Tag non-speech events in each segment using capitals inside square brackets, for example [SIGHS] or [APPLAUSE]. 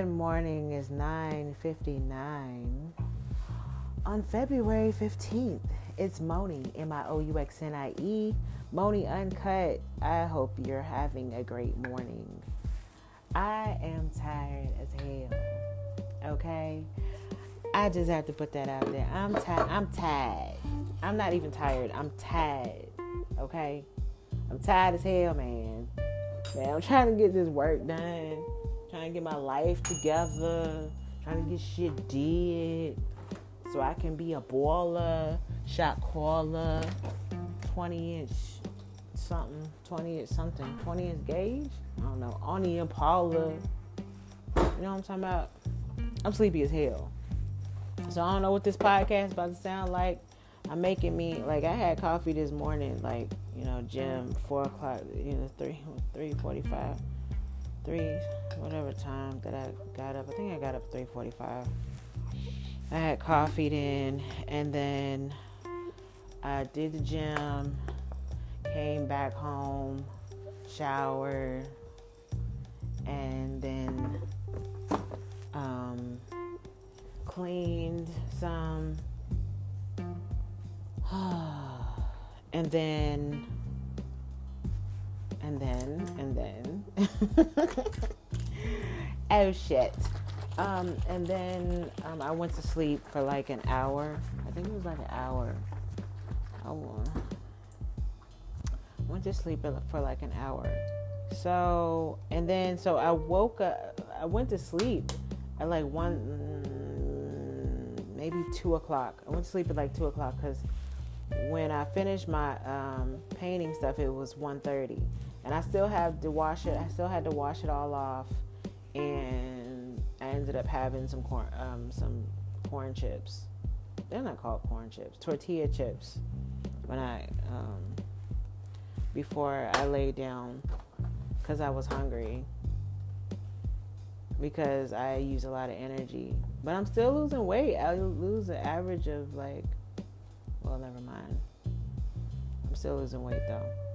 Good morning. It's 9:59 on February 15th. It's Miouxnie, M I O U X N I E, Miouxnie Uncut. I hope you're having a great morning. I am tired as hell. Okay? I just have to put that out there. I'm tired. I'm tired. I'm not even tired. I'm tired. Okay? I'm tired as hell, man. Man, I'm trying to get this work done trying to get my life together, trying to get shit did so I can be a baller, shot caller, 20 inch something, 20 inch something, 20 inch gauge. I don't know, on the Impala. You know what I'm talking about? I'm sleepy as hell. So I don't know what this podcast is about to sound like. I'm making me like I had coffee this morning, like you know, gym four o'clock, you know, three three forty five three whatever time that I got up. I think I got up three forty five. I had coffee then and then I did the gym, came back home, showered, and then um, cleaned some [SIGHS] and then and then and then. [LAUGHS] Oh shit. Um, and then um, i went to sleep for like an hour. I think it was like an hour. I went to sleep for like an hour. So and then so i woke up i went to sleep at like one maybe two o'clock. I went to sleep at like two o'clock because when i finished my um, painting stuff it was 1.30 and I still have to wash it. I still had to wash it all off, and I ended up having some corn, um, some corn chips. They're not called corn chips, tortilla chips. When I um, before I lay down, because I was hungry, because I use a lot of energy. But I'm still losing weight. I lose an average of like, well, never mind. I'm still losing weight though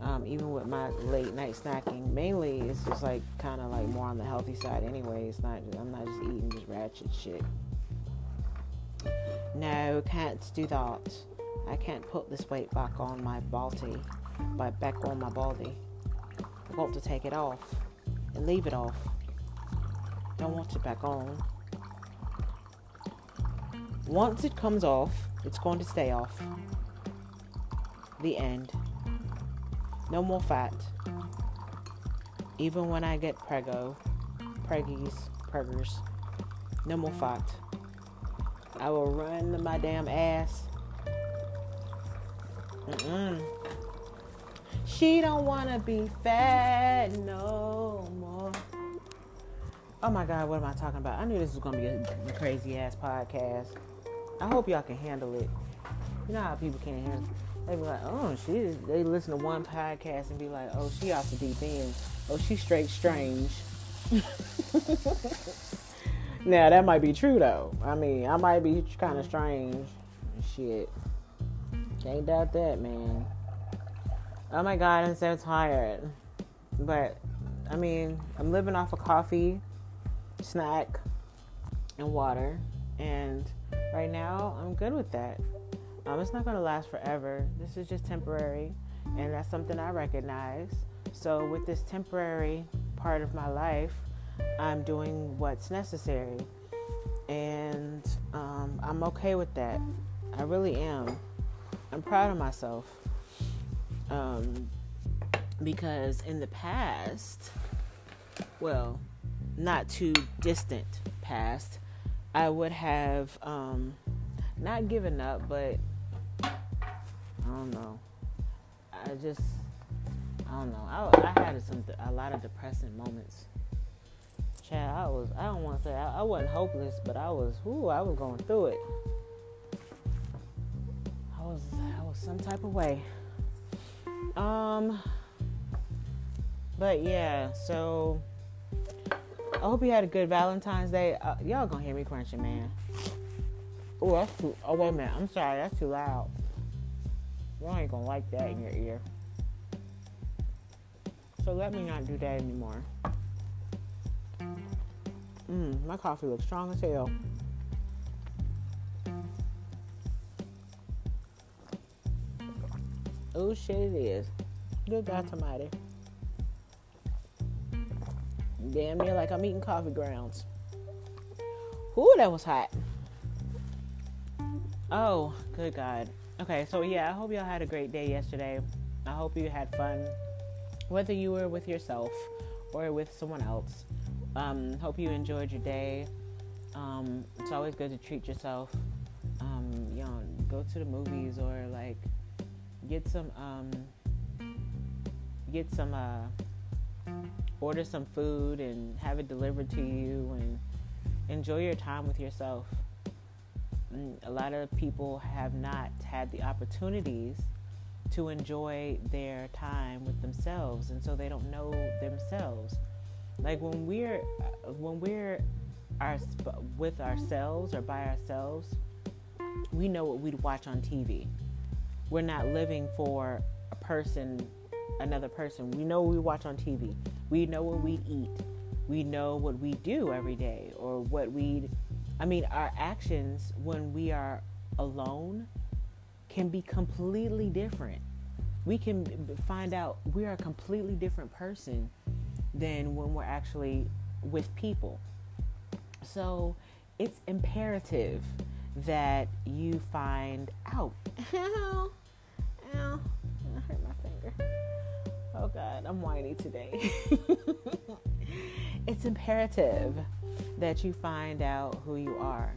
um, even with my late night snacking, mainly it's just like kind of like more on the healthy side. Anyway, it's not. I'm not just eating just ratchet shit. No, can't do that. I can't put this weight back on my body, by back on my body. I want to take it off and leave it off. Don't want it back on. Once it comes off, it's going to stay off. The end. No more fat. Even when I get prego, preggies, preggers, no more fat. I will run my damn ass. Mm-mm. She don't wanna be fat no more. Oh my God, what am I talking about? I knew this was gonna be a, a crazy ass podcast. I hope y'all can handle it. You know how people can't handle it they be like, oh, she. They listen to one podcast and be like, oh, she off the deep end. Oh, she straight strange. [LAUGHS] now that might be true though. I mean, I might be kind of mm-hmm. strange. Shit, can't doubt that, man. Oh my god, I'm so tired. But I mean, I'm living off of coffee, snack, and water, and right now I'm good with that. Um, it's not going to last forever. This is just temporary, and that's something I recognize. So, with this temporary part of my life, I'm doing what's necessary, and um, I'm okay with that. I really am. I'm proud of myself um, because in the past, well, not too distant past, I would have um, not given up, but I don't know. I just, I don't know. I, I had some a lot of depressing moments. Chad, I was, I don't want to say I, I wasn't hopeless, but I was, whoo, I was going through it. I was, I was some type of way. Um, but yeah, so I hope you had a good Valentine's Day. Uh, y'all gonna hear me crunching, man. Oh, that's too. Oh wait a minute. I'm sorry. That's too loud. You ain't gonna like that in your ear. So let me not do that anymore. Mm, my coffee looks strong as hell. Oh shit, it is. Good God Almighty. Damn near like I'm eating coffee grounds. Ooh, that was hot. Oh, good God. Okay, so yeah, I hope y'all had a great day yesterday. I hope you had fun, whether you were with yourself or with someone else. Um, hope you enjoyed your day. Um, it's always good to treat yourself. Um, you know, go to the movies or like get some um, get some uh, order some food and have it delivered to you and enjoy your time with yourself. Mm, a lot of people have not had the opportunities to enjoy their time with themselves and so they don't know themselves. Like when we're when we're our, with ourselves or by ourselves we know what we'd watch on TV we're not living for a person another person. We know what we watch on TV we know what we eat. We know what we do every day or what we I mean our actions when we are alone can be completely different. We can find out we are a completely different person than when we're actually with people. So it's imperative that you find out. [LAUGHS] Ow, ow, I hurt my finger. Oh God, I'm whiny today. [LAUGHS] it's imperative that you find out who you are.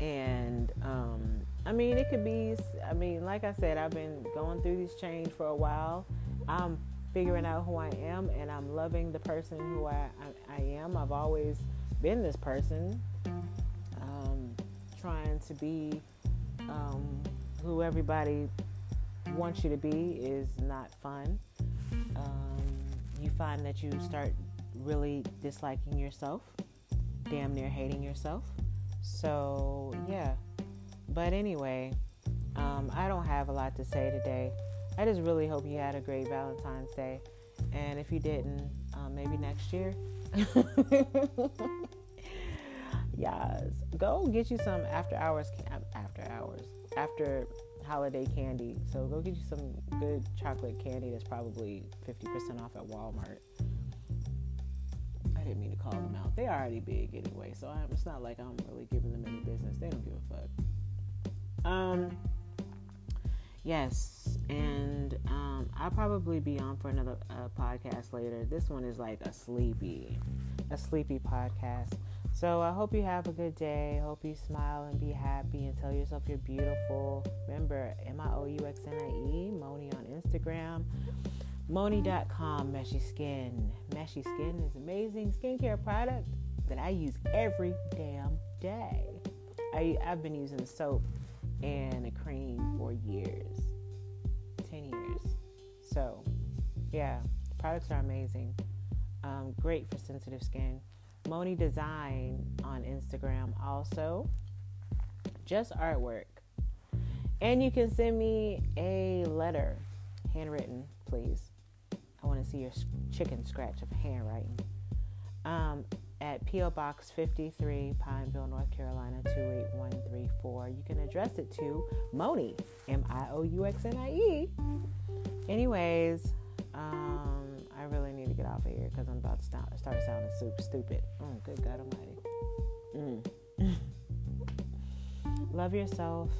And um, I mean, it could be, I mean, like I said, I've been going through this change for a while. I'm figuring out who I am and I'm loving the person who I, I, I am. I've always been this person, um, trying to be um, who everybody wants you to be is not fun. Um, you find that you start really disliking yourself, damn near hating yourself. So, yeah but anyway, um, I don't have a lot to say today. I just really hope you had a great Valentine's Day. And if you didn't, um, maybe next year. [LAUGHS] yes, go get you some after hours, after hours, after holiday candy. So go get you some good chocolate candy that's probably 50% off at Walmart. I didn't mean to call them out. They already big anyway, so I'm, it's not like I'm really giving them any business. They don't give a fuck. Um, yes, and um, I'll probably be on for another uh, podcast later. This one is like a sleepy, a sleepy podcast. So I hope you have a good day. Hope you smile and be happy and tell yourself you're beautiful. Remember, M I O U X N I E, Miouxnie on Instagram. Miouxnie.com, Meshy Skin. Meshy Skin is amazing skincare product that I use every damn day. I, I've been using the soap and a cream for years 10 years. So, yeah, products are amazing. Um, great for sensitive skin. Miouxnie Design on Instagram also. Just artwork. And you can send me a letter, handwritten, please. I want to see your chicken scratch of handwriting. Um, at P.O. Box 53, Pineville, North Carolina 28134. You can address it to Miouxnie, M I O U X N I E. Anyways, um, I really need to get off of here because I'm about to start, start sounding super stupid. Oh, good God Almighty. Mm. [LAUGHS] Love yourself